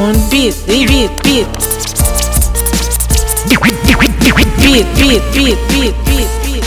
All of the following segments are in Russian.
on beat, beat, beat, beat. Beat, beat, beat, beat, beat, beat.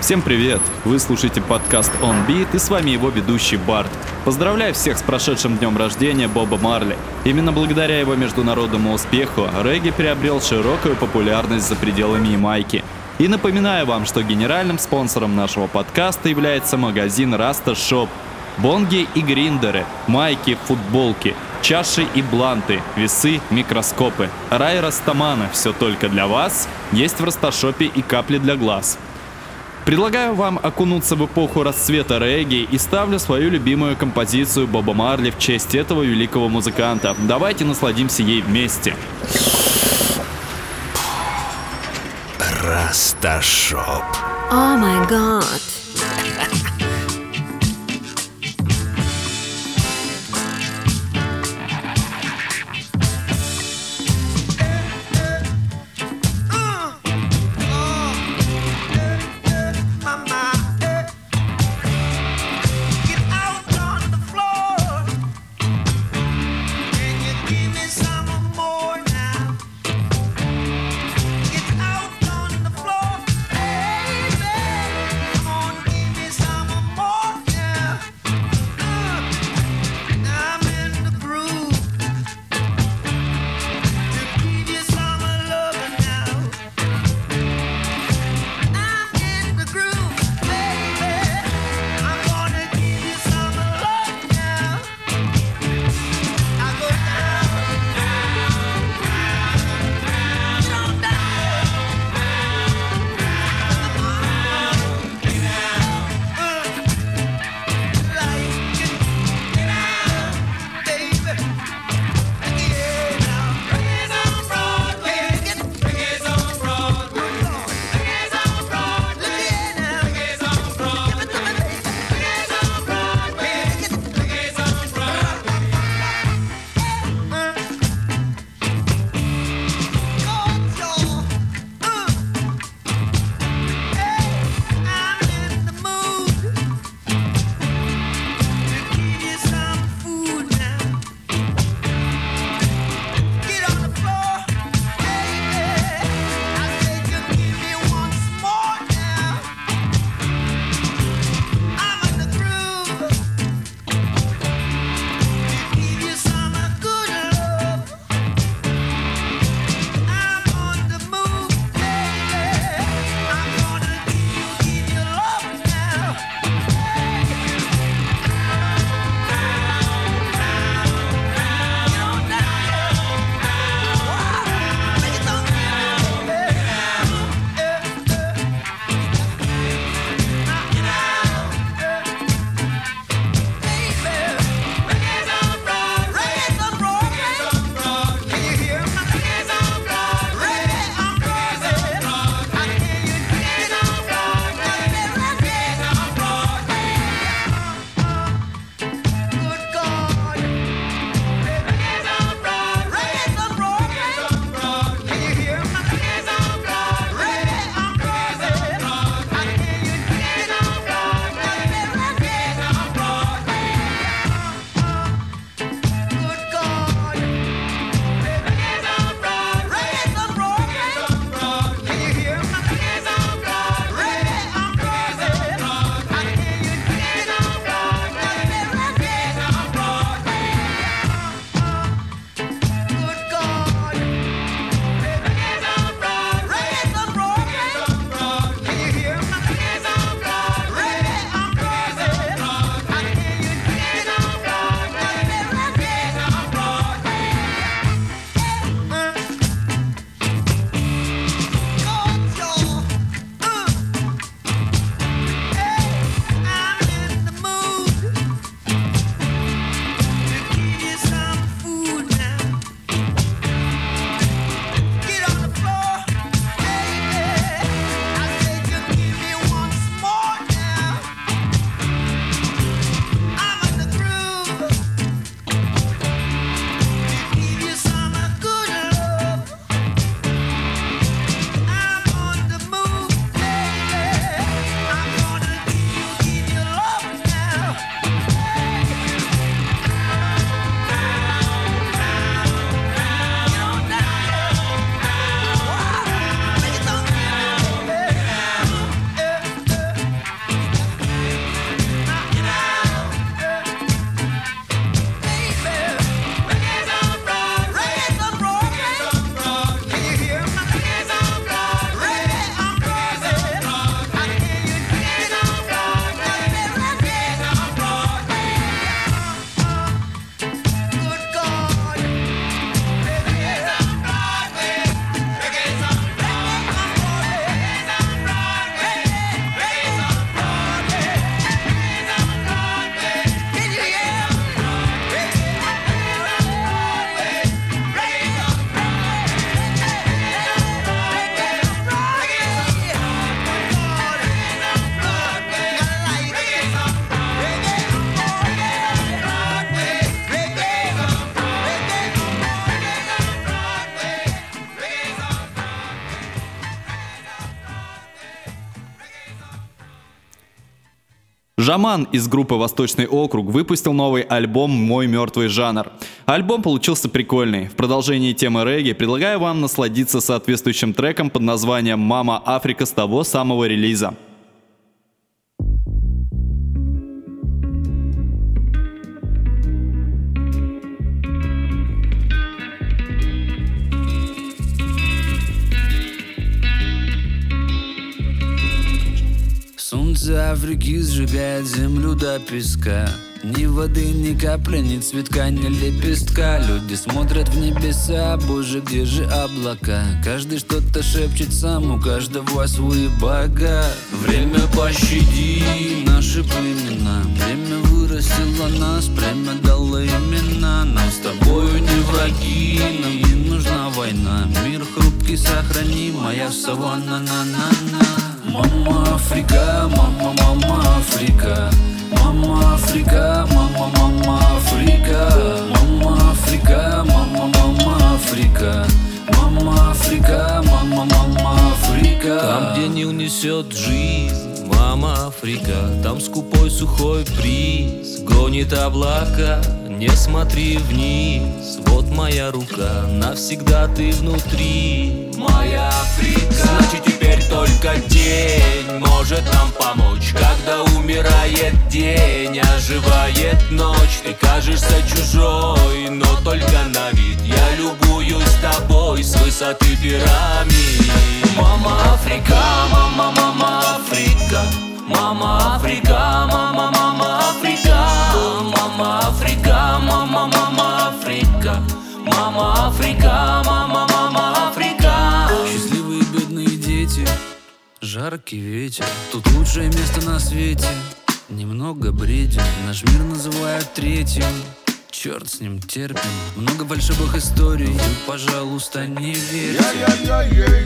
Всем привет! Вы слушаете подкаст On Beat и с вами его ведущий Барт. Поздравляю всех с прошедшим днем рождения Боба Марли. Именно благодаря его международному успеху регги приобрел широкую популярность за пределами Ямайки. И напоминаю вам, что генеральным спонсором нашего подкаста является магазин Rasta Shop. Бонги и гриндеры, майки, футболки, чаши и бланты, весы, микроскопы. Рай Растамана, все только для вас, есть в Расташопе и капли для глаз. Предлагаю вам окунуться в эпоху расцвета регги и ставлю свою любимую композицию Боба Марли в честь этого великого музыканта. Давайте насладимся ей вместе. Rastashop. Oh my god. Жаман из группы «Восточный округ» выпустил новый альбом «Мой мертвый жанр». Альбом получился прикольный. В продолжении темы регги предлагаю вам насладиться соответствующим треком под названием «Мама Африка» с того самого релиза. Солнце Африки сжигает землю до песка. Ни воды, ни капли, ни цветка, ни лепестка. Люди смотрят в небеса, боже, где же облака? Каждый что-то шепчет сам, у каждого свой бога Время пощади наши племена. Время вырастило нас, время дало имена. Нам с тобою не враги, нам не нужна война. Мир хрупкий сохрани, моя саванна на на на Мама Африка, мама, мама Африка. Мама Африка, мама, мама Африка. Мама Африка, мама, мама Африка. Мама Африка, мама, мама Африка. Там, где Нил несет жизнь, мама Африка. Там скупой сухой бриз гонит облака Не смотри вниз, вот моя рука Навсегда ты внутри, моя Африка. Значит теперь только день может нам помочь. Когда умирает день, оживает ночь. Ты кажешься чужой, но только на вид. Я любуюсь тобой с высоты пирамид. Мама Африка, мама, мама Африка. Мама Африка, мама, мама Африка. Мама Африка, Африка. Мама Африка, мама, мама Африка. Счастливые бедные дети Жаркий ветер. Тут лучшее место на свете Немного бреден Наш мир называют третьим Черт с ним терпим. Много фальшивых историй пожалуйста, не верьте.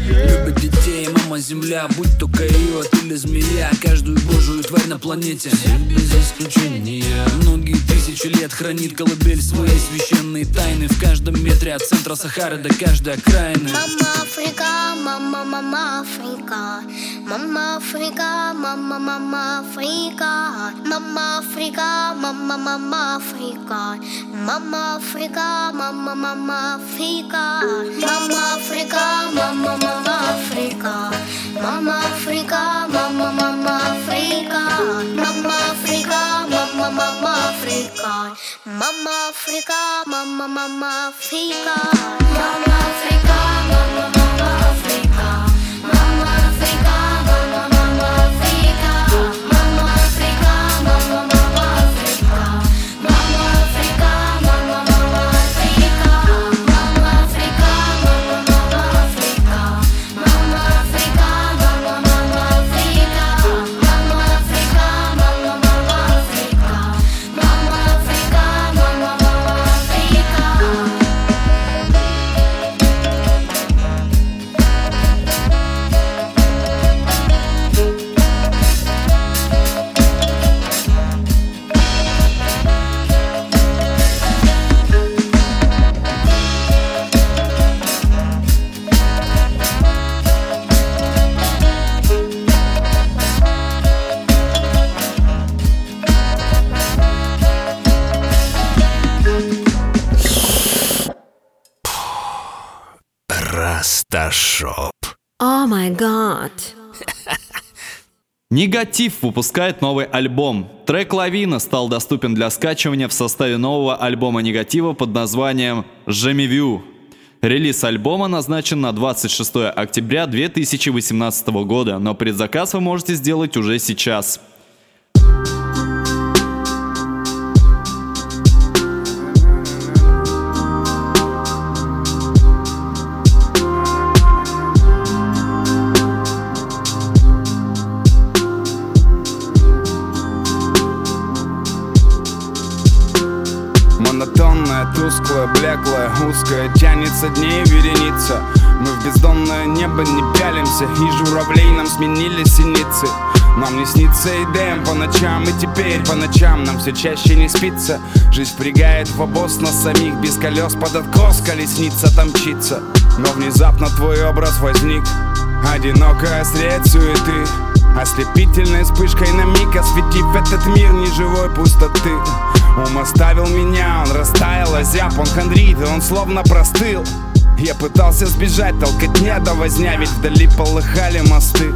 Любит детей мама земля Будь то койот или змея. Каждую божию тварь на планете. Всех без исключения. Многие тысячи лет хранит колыбель Свои священные тайны. В каждом метре от центра Сахары До каждой окраины. Мама Африка, мама, мама Африка. Мама Африка, мама, мама Африка. Мама Африка, мама, мама Африка. Мама Африка, мама, мама Африка, мама Африка, мама, мама Африка, мама Африка, мама, мама Африка, мама Африка, мама, мама Африка, мама Африка, Mama Mama Africa, Mama Africa, Mama. Расташоп. Oh my god. Негатив выпускает новый альбом. Трек «Лавина» стал доступен для скачивания в составе нового альбома «Негатива» под названием «Жемивю». Релиз альбома назначен на 26 октября 2018 года, но предзаказ вы можете сделать уже сейчас. Блеклая, узкая Тянется дней вереница. Мы в бездонное небо не пялимся И журавлей нам сменили синицы. Нам не снится идеям по ночам И теперь по ночам нам все чаще не спится. Жизнь впрягает в обоз нас самих Без колес под откос колесница там мчится Но внезапно твой образ возник. Одинокая средь суеты Ослепительной вспышкой на миг осветив этот мир неживой пустоты Ум оставил меня, он растаял, озяб, он хандрит, и он словно простыл. Я пытался сбежать, толкотня да возня, ведь вдали полыхали мосты.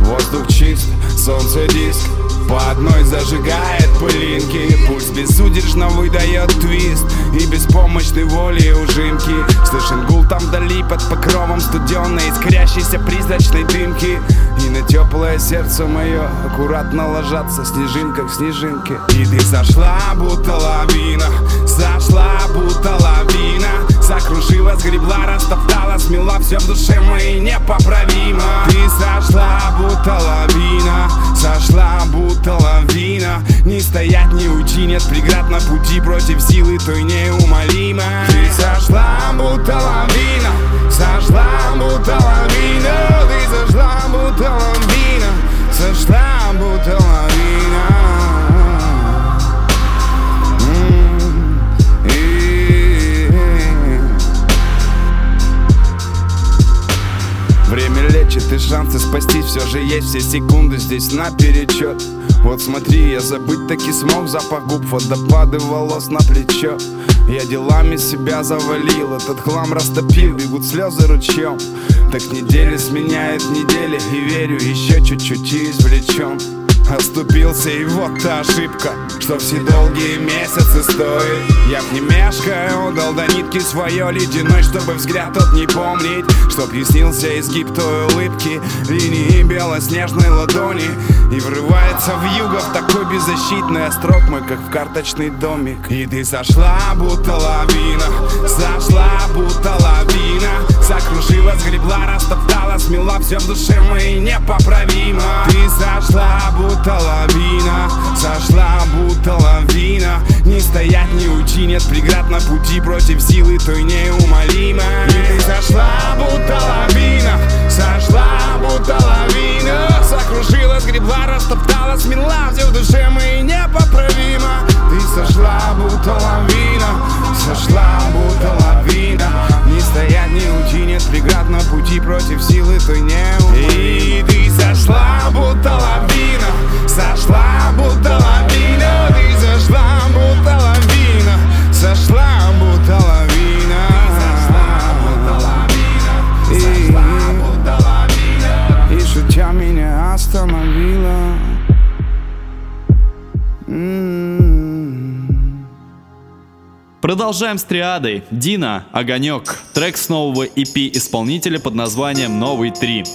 Воздух чист, солнце диск по одной зажигает пылинки. Пульс безудержно выдает твист И беспомощной воли ужимки. Слышен гул там вдали под покровом студенной Искрящейся призрачной дымки. И на теплое сердце мое Аккуратно ложатся снежинка в снежинке. И ты сошла, будто лавина Сошла, будто лавина. Закружила, сгребла, растоптала Смела все в душе моей непоправимо. Ты сошла, будто лавина Сошла, будто лавина. Не стоять, не уйти, нет преград на пути Против силы той неумолимо Ты сошла, будто лавина. Сошла, будто лавина. Ты сошла, будто лавина. Сошла, будто лавина Лечит и шансы спастись все же есть. Все секунды здесь наперечет Вот смотри, я забыть таки смог Запах губ, водопады волос на плечо. Я делами себя завалил. Этот хлам растопил, бегут слезы ручьем Так недели сменяют недели И верю, еще чуть-чуть и извлечем Оступился и вот та ошибка Что все долгие месяцы стоит. Я б не мешкая отдал до нитки свое ледяной Чтобы взгляд тот не помнить Чтоб яснился изгиб той улыбки Линии белоснежной ладони. И врывается в юго в такой беззащитный острог мой Как в карточный домик. И ты сошла, будто лавина Сошла, будто лавина. Закружила, сгребла, растоптала Смела все в душе моей непоправимо. Ты сошла, будто лавина. Сошла, будто лавина. Не стоять, не уйти, нет преград на пути Против силы той неумолимо И ты сошла, будто лавина. Сошла, будто лавина. Закружила, сгребла, растоптала Смела все в душе моей непоправимо. Ты сошла, будто лавина. Сошла, будто лавина. Не стоять, не уйти, нет преград на пути Против силы той неумолимо Продолжаем с триадой. Дина, Огонек. Трек с нового EP исполнителя под названием «Новый 3».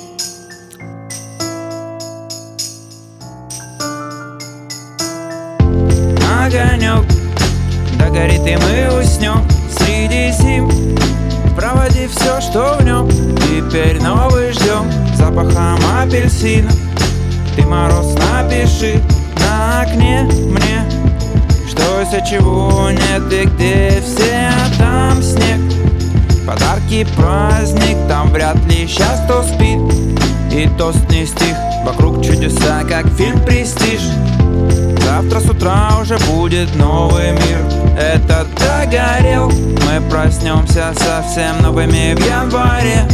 огонек Догорит и мы уснем среди зим Проводи все, что в нем Теперь новый ждем Запахом апельсина Ты мороз напиши Из чего нет и где все а там снег. Подарки, праздник, там вряд ли сейчас кто спит. И тост не стих, вокруг чудеса, как фильм «Престиж» Завтра с утра уже будет новый мир. Этот догорел Мы проснемся совсем новыми в январе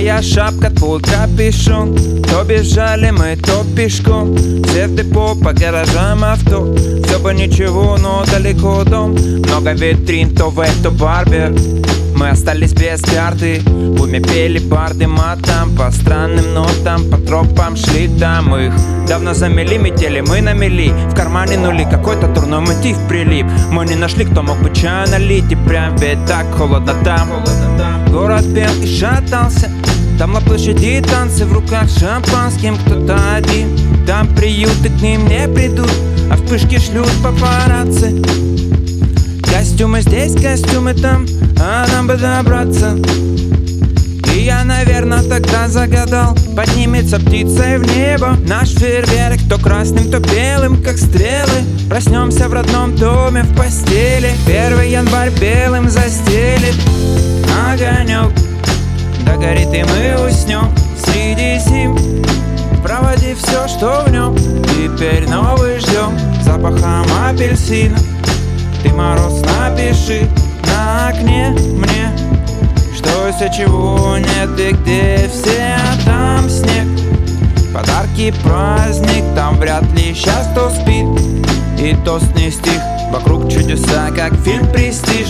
Моя шапка, твой капюшон. То бежали мы, то пешком. Все в депо по гаражам авто. Все бы ничего, но далеко дом. Много витрин, то в то барбер. Мы остались без карты В уме пели барды матом По странным нотам, по тропам шли там их. Давно замели метели, мы на мели. В кармане нули, какой-то турной мотив прилип. Мы не нашли, кто мог бы чай налить И прям ведь так холодно там Город пел и шатался. Там на площади танцы в руках шампанским. Кто-то один, там приюты к ним не придут. А вспышки шлют папарацци. Костюмы здесь, костюмы там, а нам бы добраться. И я, наверное, тогда загадал. Поднимется птицей в небо Наш фейерверк. То красным, то белым, как стрелы. Проснемся в родном доме, в постели. Первый январь белым застелит Догорит и мы уснем Среди зим. Проводи все, что в нем Теперь новый ждем Запахом апельсина. Ты мороз напиши на окне мне Что из чего нет и где все, а там снег. Подарки, праздник, там вряд ли сейчас кто спит. И тост не стих, вокруг чудеса, как фильм «Престиж»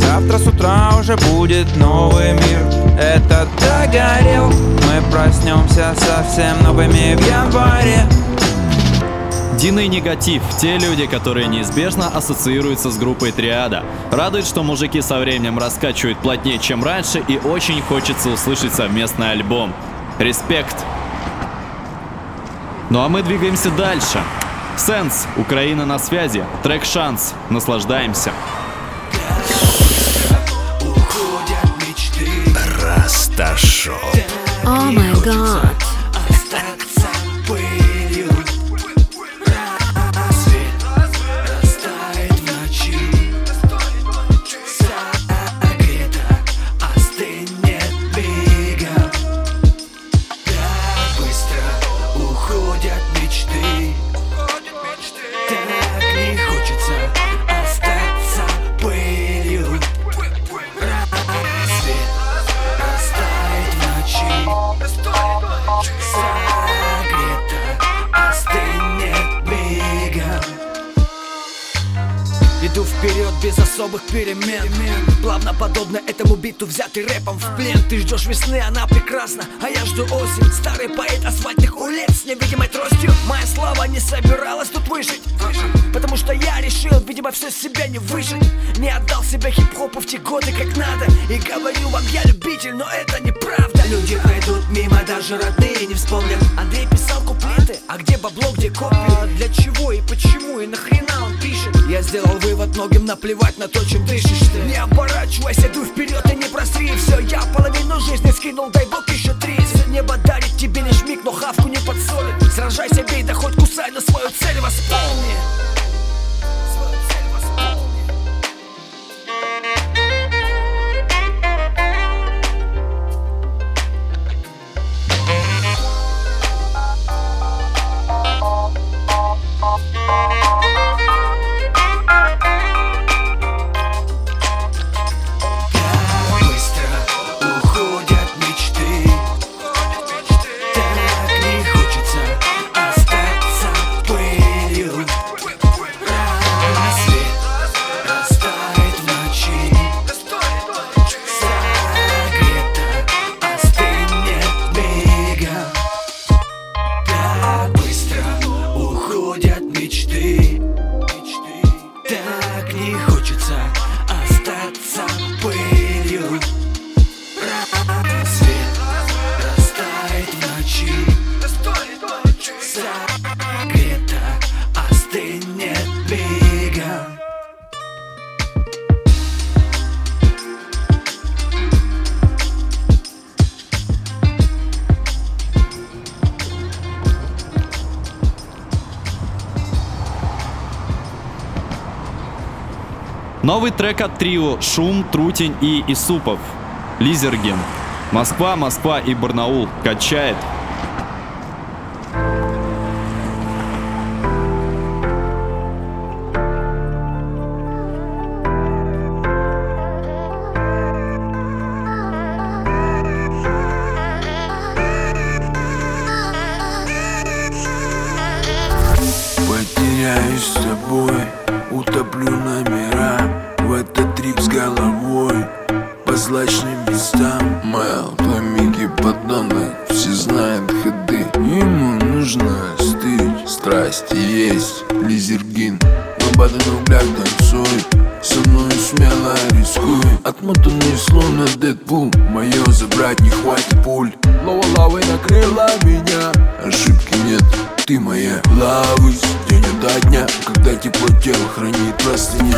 Завтра с утра уже будет новый мир Этот догорел Мы проснемся совсем новыми в январе Дина и негатив – те люди, которые неизбежно ассоциируются с группой Триада. Радует, что мужики со временем раскачивают плотнее, чем раньше, и очень хочется услышать совместный альбом. Респект! Ну а мы двигаемся дальше. Сенс, Украина на связи, трек «Шанс», наслаждаемся. Oh my god. Уходят Бог еще три. Небо дарит тебе лишь миг, но хавку не подсолит. Сражайся, бей, да хоть кусай, но свою цель восполни. Свою цель восполни. Быстро Новый трек от трио «Шум», «Трутень» и «Исупов». Лизерген. Москва, Москва и Барнаул. Качает. Ты моя. Лавы день ото дня, когда тепло тело хранит простыня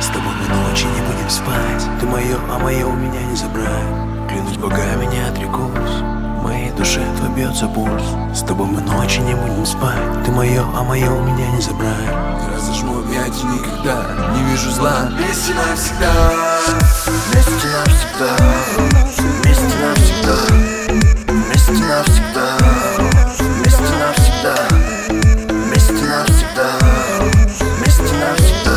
С тобой мы ночи не будем спать. Ты мое, а мое у меня не забрать. Клянусь богами, не отрекусь. В моей душе твой бьется пульс. С тобой мы ночи не будем спать. Ты мое, а мое у меня не забрать. Разожму объятия никогда, не вижу зла. Вместе навсегда, вместе навсегда. Вместе навсегда, вместе навсегда навсегда Вместе навсегда Вместе навсегда.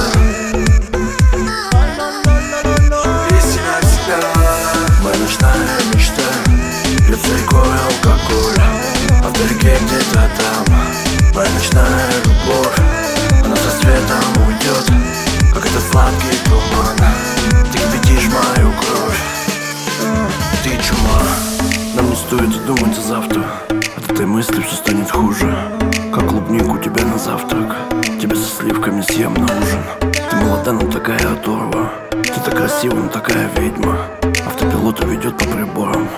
Вместе навсегда Мы ночная мечта Льется рекой алкоголь А вдалеке где-то там. Моя ночная любовь Она со светом уйдет Как этот сладкий туман. Ты кипятишь мою кровь Ты чума. Нам не стоит думать о завтра мысли все станет хуже. Как клубнику тебя на завтрак. Тебя со сливками съем на ужин. Ты молода, но такая оторва. Ты так красива, но такая ведьма. Автопилот уведет по приборам.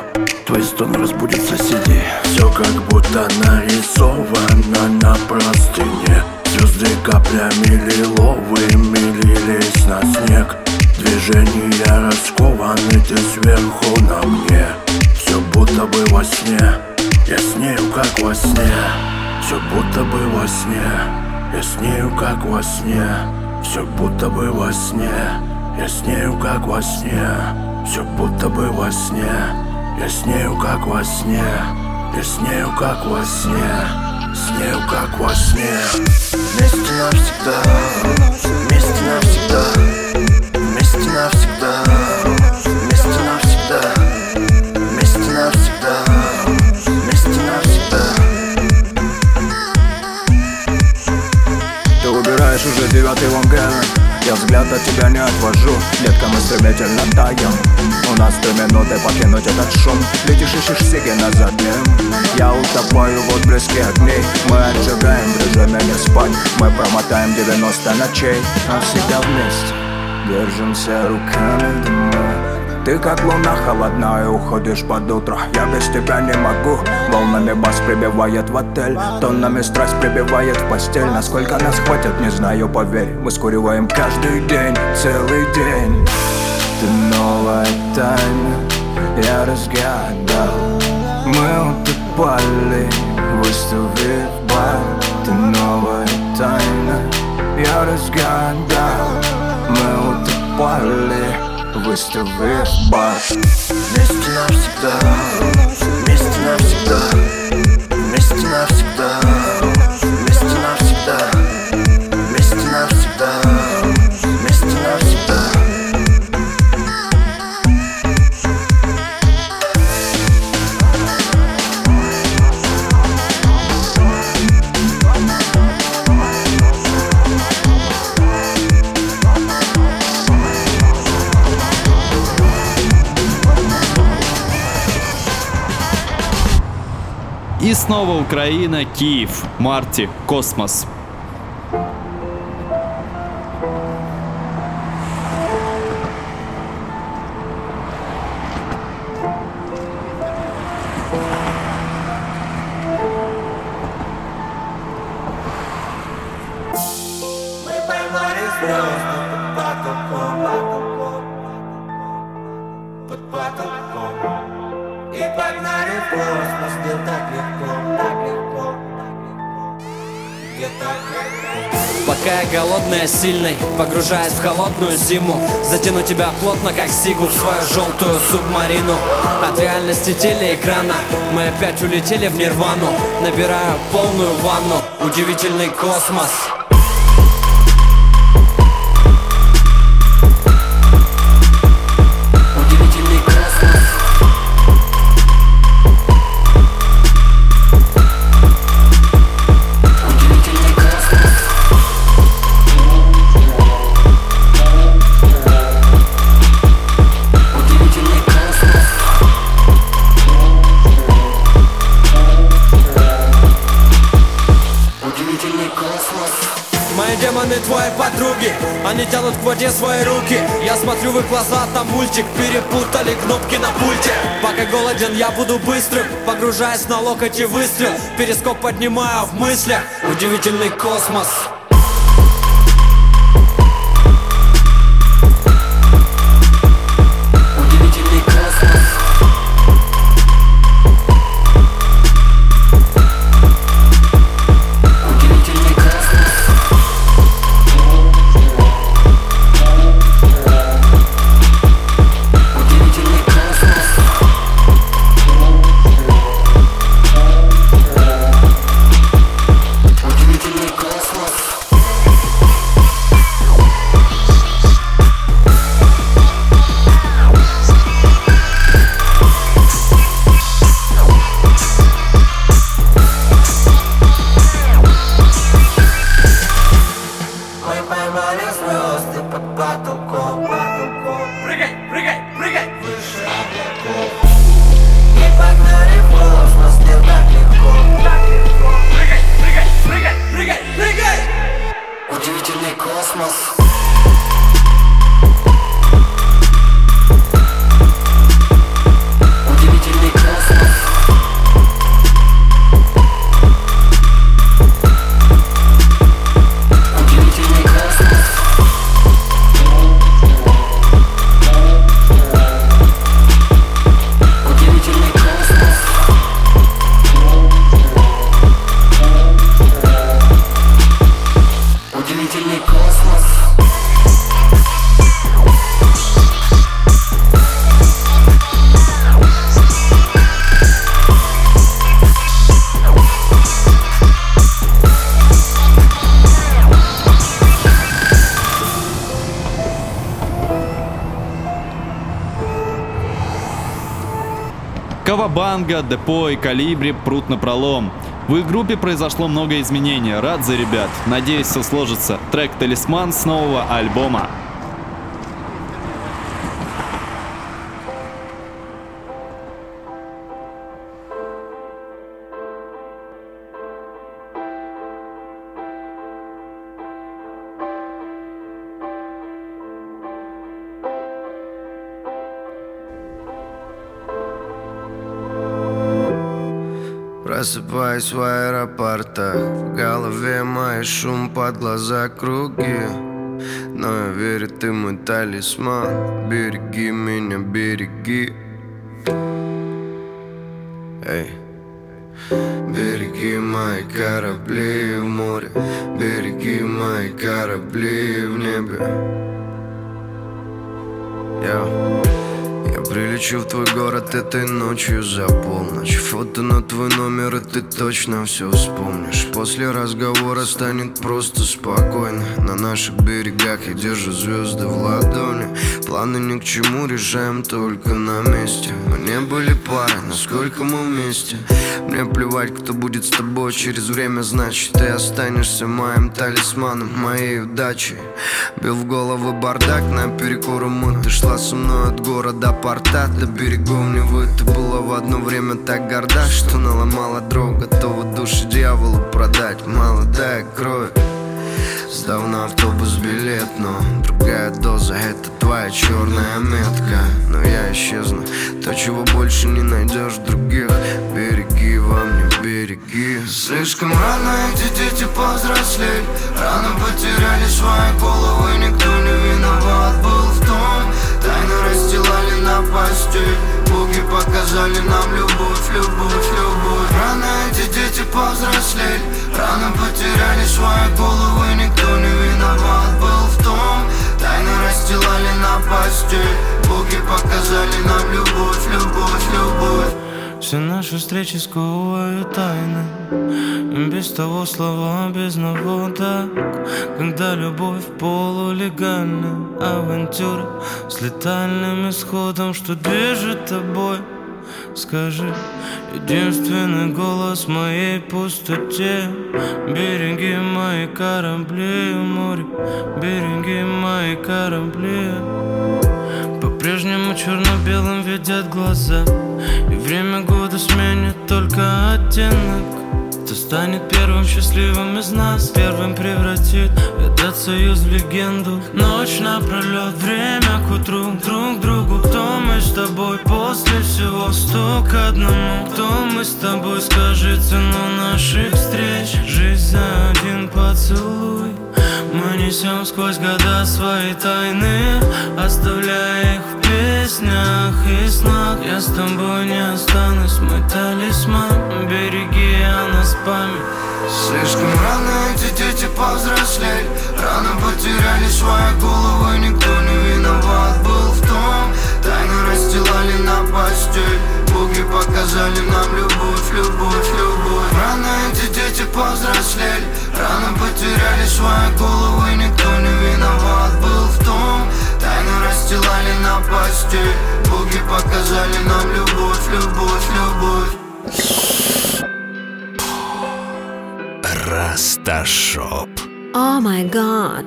Твои стоны разбудят соседей Все как будто нарисовано на простыне. Звезды каплями лиловыми лились на снег. Движения раскованы, ты сверху на мне. Все будто бы во сне. Я снею, как во сне. Все будто бы во сне. Я снею, как во сне. Все будто бы во сне. Я снею, как во сне. Все будто бы во сне. Я снею, как во сне. Я снею, как во сне. Снею, как во сне. Вместе навсегда. Вместе навсегда. Вместе навсегда девятый лонгрен Я взгляд от тебя не отвожу Детка, мы стремительно таем. У нас три минуты покинуть этот шум. Летишь, ищешь сиги назад днем Я утопаю в отблеске огней. Мы отжигаем в режиме не спать. Мы промотаем 90 ночей. Навсегда вместе. Держимся руками. дыму ты как луна холодная, уходишь под утро. Я без тебя не могу. Волнами бас прибивает в отель. Тоннами страсть прибивает в постель. Насколько нас хватит, не знаю, поверь. Мы скуриваем каждый день, целый день. Ты новая тайна, я разгадал. Мы утопали, выставив бар. Ты новая тайна, я разгадал. Мы утопали, выставив бар. Вместе навсегда Вместе навсегда Вместе навсегда И снова Украина, Киев, Марти, Космос. Погружаясь в холодную зиму. Затяну тебя плотно, как сигу В свою желтую субмарину. От реальности телеэкрана Мы опять улетели в нирвану. Набираю полную ванну. Удивительный космос мультик Перепутали кнопки на пульте. Пока голоден, я буду быстрым Погружаясь на локоть и выстрел. Перископ поднимаю в мыслях. Удивительный космос Кавабанга, Депо и Калибри прут на пролом. В их группе произошло много изменений. Рад за ребят. Надеюсь, все сложится. Трек «Талисман» с нового альбома. Просыпаюсь в аэропортах. В голове моей шум, под глаза круги. Но я верю, ты мой талисман. Береги меня, береги. Эй. Береги мои корабли в море. Береги мои корабли в небе. Я прилечу в твой город этой ночью за полночь. Фото на твой номер, и ты точно все вспомнишь. После разговора станет просто спокойно. На наших берегах я держу звезды в ладони. Планы ни к чему, решаем только на месте. Мы не были парой, насколько мы вместе? Мне плевать, кто будет с тобой через время Значит, ты останешься моим талисманом, моей удачей. Бил в голову бардак на перекор уму Ты шла со мной от города порта До берегов Невы Ты была в одно время так горда Что наломала дров Готова души дьяволу продать Молодая кровь. Сдав на автобус билет, но другая доза Это твоя черная метка. Но я исчезну. То, чего больше не найдешь других. Береги во мне, береги. Слишком рано эти дети повзрослели Рано потеряли свои головы Никто не виноват был в том Тайны расстилали на постель Боги показали нам любовь, любовь, любовь. Рано эти дети повзрослели Рано потеряли свои головы Никто не виноват был в том. Тайны расстилали на постель Боги показали нам любовь, любовь, любовь все наши встречи сковывают тайны. Без того слова, без наводок. Когда любовь полулегальна Авантюра с летальным исходом Что движет тобой. Скажи, единственный голос в моей пустоте. Береги мои корабли море. Береги мои корабли. По-прежнему черно-белым видят глаза И время года сменит только оттенок. Кто станет первым счастливым из нас? Первым превратит этот союз в легенду. Ночь напролет, время к утру. Друг другу, кто мы с тобой? После всего сто к одному. Кто мы с тобой, скажи цену наших встреч. Жизнь за один поцелуй мы несем сквозь года свои тайны Оставляя их в песнях и снах. Я с тобой не останусь, мой талисман. Береги о нас память. Слишком рано эти дети повзрослели Рано потеряли свои головы Никто не виноват был в том. Тайны расстилали на постель. Боги показали нам любовь, любовь, любовь. Рано эти дети повзрослели Рано потеряли свои головы Никто не виноват был в том Тайны расстилали на постель Боги показали нам любовь, любовь, любовь Расташоп. Oh my god.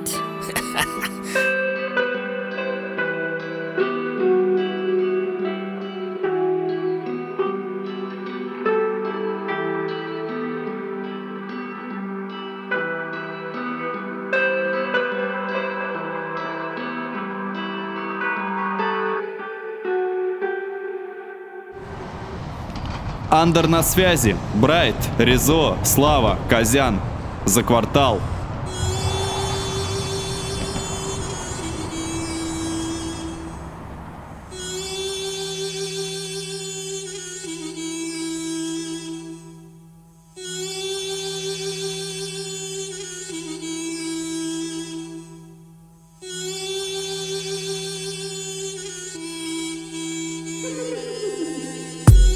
Андер на связи. Брайт, Ризо, Слава, Казян. За квартал.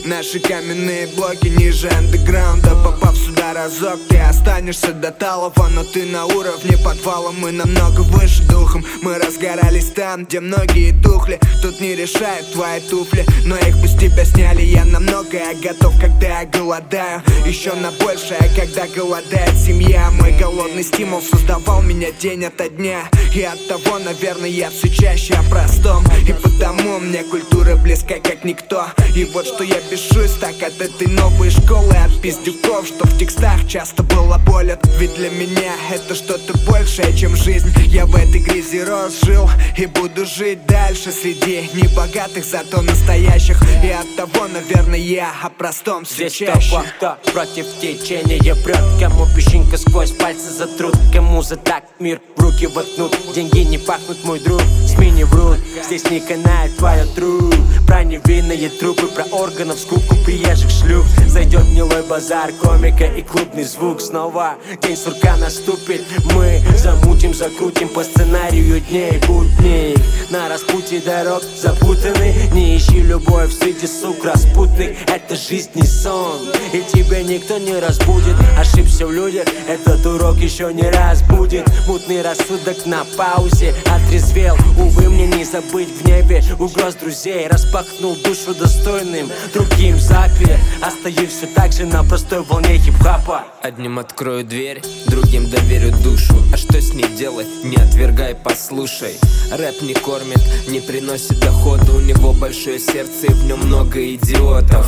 Наши каменные блоки ниже андеграунда Попав сюда разок, ты останешься до талого Но ты на уровне подвала, мы намного выше духом. Мы разгорались там, где многие тухли. Тут не решают твои туфли Но их бы с тебя сняли. Я на многое готов, когда я голодаю. Еще на большее, когда голодает семья. Мой голодный стимул создавал меня день ото дня. И от того, наверное, я все чаще о простом. И потому мне культура близка, как никто. И вот что я бешусь так от этой новой школы От пиздюков, что в текстах часто было болят. Ведь для меня это что-то большее, чем жизнь. Я в этой грязи рос, жил и буду жить дальше Среди небогатых, зато настоящих. И от того, наверное, я о простом все Здесь чаще. кто против течения прет. Кому песчинка сквозь пальцы затрут Кому за так мир в руки воткнут. Деньги не пахнут, мой друг, СМИ не врут Здесь не канает твоя труд Про невинные трупы, про органов скупку приезжих шлюх. Зайдет гнилой базар, комика и клубный звук. Снова день сурка наступит Мы замутим, закрутим по сценарию дней будней. На распутье дорог запутаны Не ищи любовь среди сук распутных Это жизнь не сон. И тебя никто не разбудит Ошибся в людях, этот урок еще не раз будет Мутный рассудок на паузе Отрезвел, увы, мне не забыть в небе Угроз друзей распахнул душу достойным Другим запер Остаюсь все так же на простой волне хип-хапа Одним открою дверь, другим доверю душу. А что с ней делать? Не отвергай, послушай. Рэп не кормит, не приносит дохода. У него большое сердце и в нем много идиотов.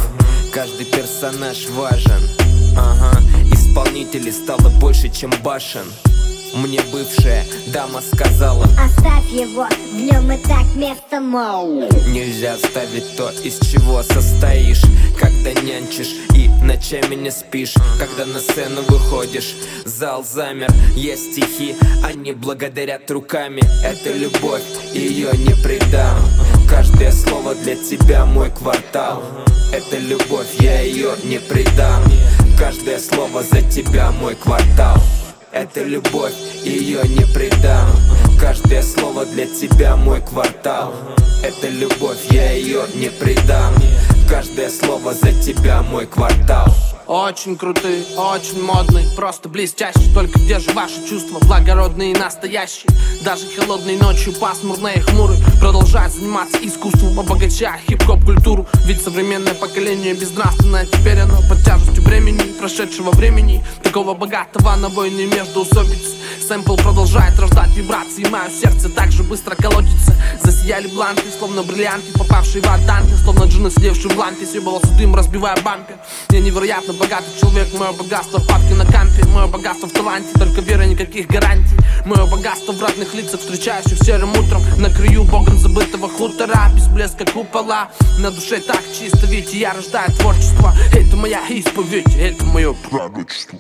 Каждый персонаж важен. Ага, исполнителей стало больше, чем башен мне бывшая дама сказала Оставь его, в нем и так место мол Нельзя оставить то, из чего состоишь Когда нянчишь и ночами не спишь. Когда на сцену выходишь, зал замер Есть стихи, они благодарят руками. Это любовь, ее не предам. Каждое слово для тебя мой квартал. Это любовь, я ее не предам. Каждое слово за тебя мой квартал это любовь, ее не предам. Каждое слово для тебя мой квартал. Это любовь, я ее не предам. Каждое слово за тебя мой квартал очень крутые, очень модные, просто блестящие. Только где же ваши чувства, благородные и настоящие? Даже холодной ночью пасмурные хмуры Продолжают заниматься искусством, обогащая хип-хоп культуру. Ведь современное поколение безнравственное Теперь оно под тяжестью времени, прошедшего времени. Такого богатого на войны между усобиц Сэмпл продолжает рождать вибрации. Мое сердце так же быстро колотится. Засияли бланты, словно бриллианты Попавшие в атанты, словно джины, слевшие в лампе Съебывался дым, разбивая бампер Я невероятно богатый человек Мое богатство в папке на кампе Мое богатство в таланте, только вера, никаких гарантий. Мое богатство в разных лицах, встречающих серым утром. На краю богом забытого хутора Без блеска купола. На душе так чисто, ведь я рождаю творчество. Это моя исповедь, это мое пророчество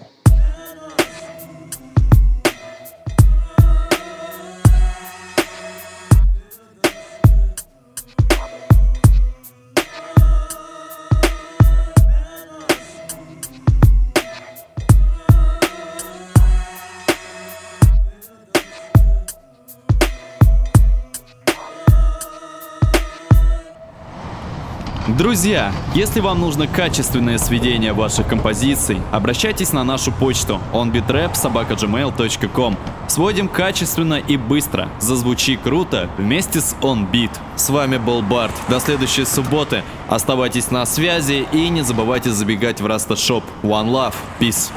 Друзья, если вам нужно качественное сведение ваших композиций, обращайтесь на нашу почту onbeatrap.gmail.com Сводим качественно и быстро. Зазвучи круто вместе с OnBeat. С вами был Барт. До следующей субботы. Оставайтесь на связи и не забывайте забегать в Расташоп. One Love. Peace.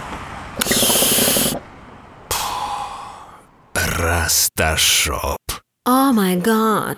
Расташоп. Oh my god.